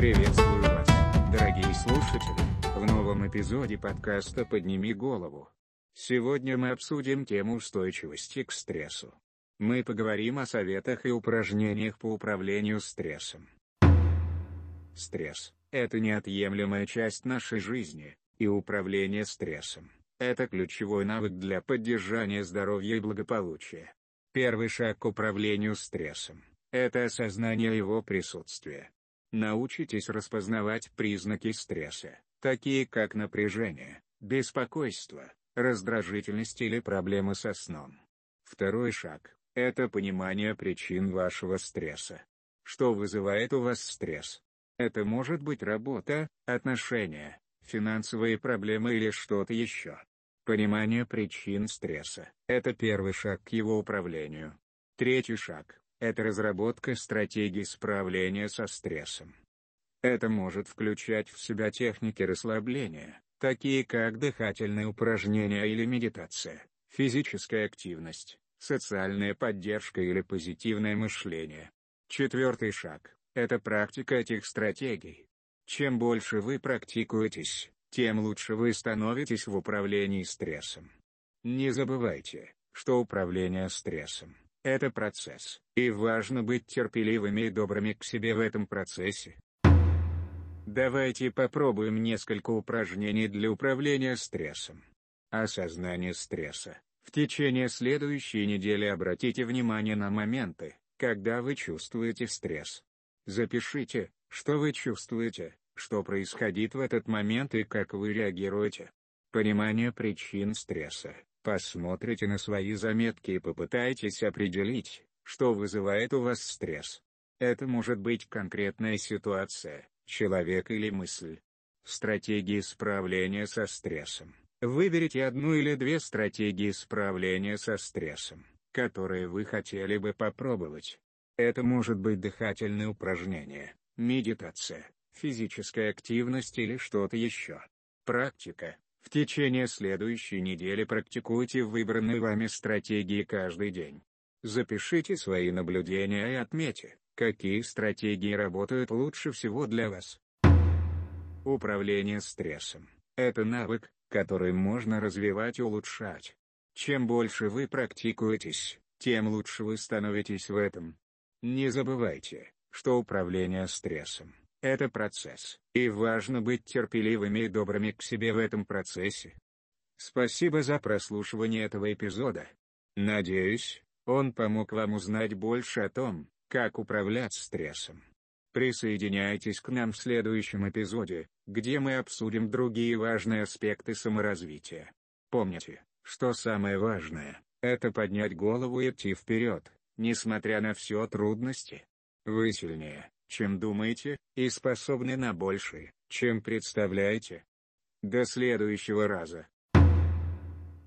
Приветствую вас, дорогие слушатели, в новом эпизоде подкаста «Подними голову». Сегодня мы обсудим тему устойчивости к стрессу. Мы поговорим о советах и упражнениях по управлению стрессом. Стресс – это неотъемлемая часть нашей жизни, и управление стрессом – это ключевой навык для поддержания здоровья и благополучия. Первый шаг к управлению стрессом – это осознание его присутствия. Научитесь распознавать признаки стресса, такие как напряжение, беспокойство, раздражительность или проблемы со сном. Второй шаг – это понимание причин вашего стресса. Что вызывает у вас стресс? Это может быть работа, отношения, финансовые проблемы или что-то еще. Понимание причин стресса – это первый шаг к его управлению. Третий шаг – это разработка стратегий справления со стрессом. Это может включать в себя техники расслабления, такие как дыхательные упражнения или медитация, физическая активность, социальная поддержка или позитивное мышление. Четвертый шаг – это практика этих стратегий. Чем больше вы практикуетесь, тем лучше вы становитесь в управлении стрессом. Не забывайте, что управление стрессом – это процесс, и важно быть терпеливыми и добрыми к себе в этом процессе. Давайте попробуем несколько упражнений для управления стрессом. Осознание стресса. В течение следующей недели обратите внимание на моменты, когда вы чувствуете стресс. Запишите, что вы чувствуете, что происходит в этот момент и как вы реагируете. Понимание причин стресса. Посмотрите на свои заметки и попытайтесь определить, что вызывает у вас стресс. Это может быть конкретная ситуация, человек или мысль. Стратегии справления со стрессом. Выберите одну или две стратегии справления со стрессом, которые вы хотели бы попробовать. Это может быть дыхательное упражнение, медитация, физическая активность или что-то еще. Практика. В течение следующей недели практикуйте выбранные вами стратегии каждый день. Запишите свои наблюдения и отметьте, какие стратегии работают лучше всего для вас. Управление стрессом – это навык, который можно развивать и улучшать. Чем больше вы практикуетесь, тем лучше вы становитесь в этом. Не забывайте, что управление стрессом – это процесс, и важно быть терпеливыми и добрыми к себе в этом процессе. Спасибо за прослушивание этого эпизода. Надеюсь, он помог вам узнать больше о том, как управлять стрессом. Присоединяйтесь к нам в следующем эпизоде, где мы обсудим другие важные аспекты саморазвития. Помните, что самое важное – это поднять голову и идти вперед, несмотря на все трудности. Вы сильнее, чем думаете, и способны на большее, чем представляете. До следующего раза.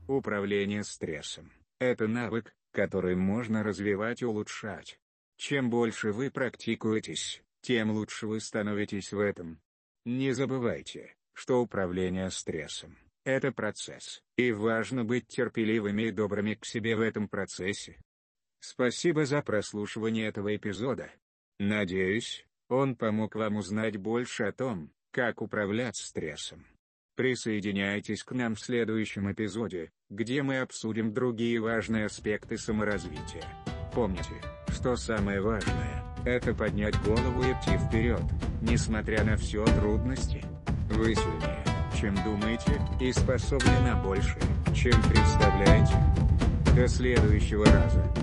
Управление стрессом – это навык, который можно развивать и улучшать. Чем больше вы практикуетесь, тем лучше вы становитесь в этом. Не забывайте, что управление стрессом – это процесс, и важно быть терпеливыми и добрыми к себе в этом процессе. Спасибо за прослушивание этого эпизода. Надеюсь, он помог вам узнать больше о том, как управлять стрессом. Присоединяйтесь к нам в следующем эпизоде, где мы обсудим другие важные аспекты саморазвития. Помните, что самое важное – это поднять голову и идти вперед, несмотря на все трудности. Вы сильнее, чем думаете, и способны на большее, чем представляете. До следующего раза.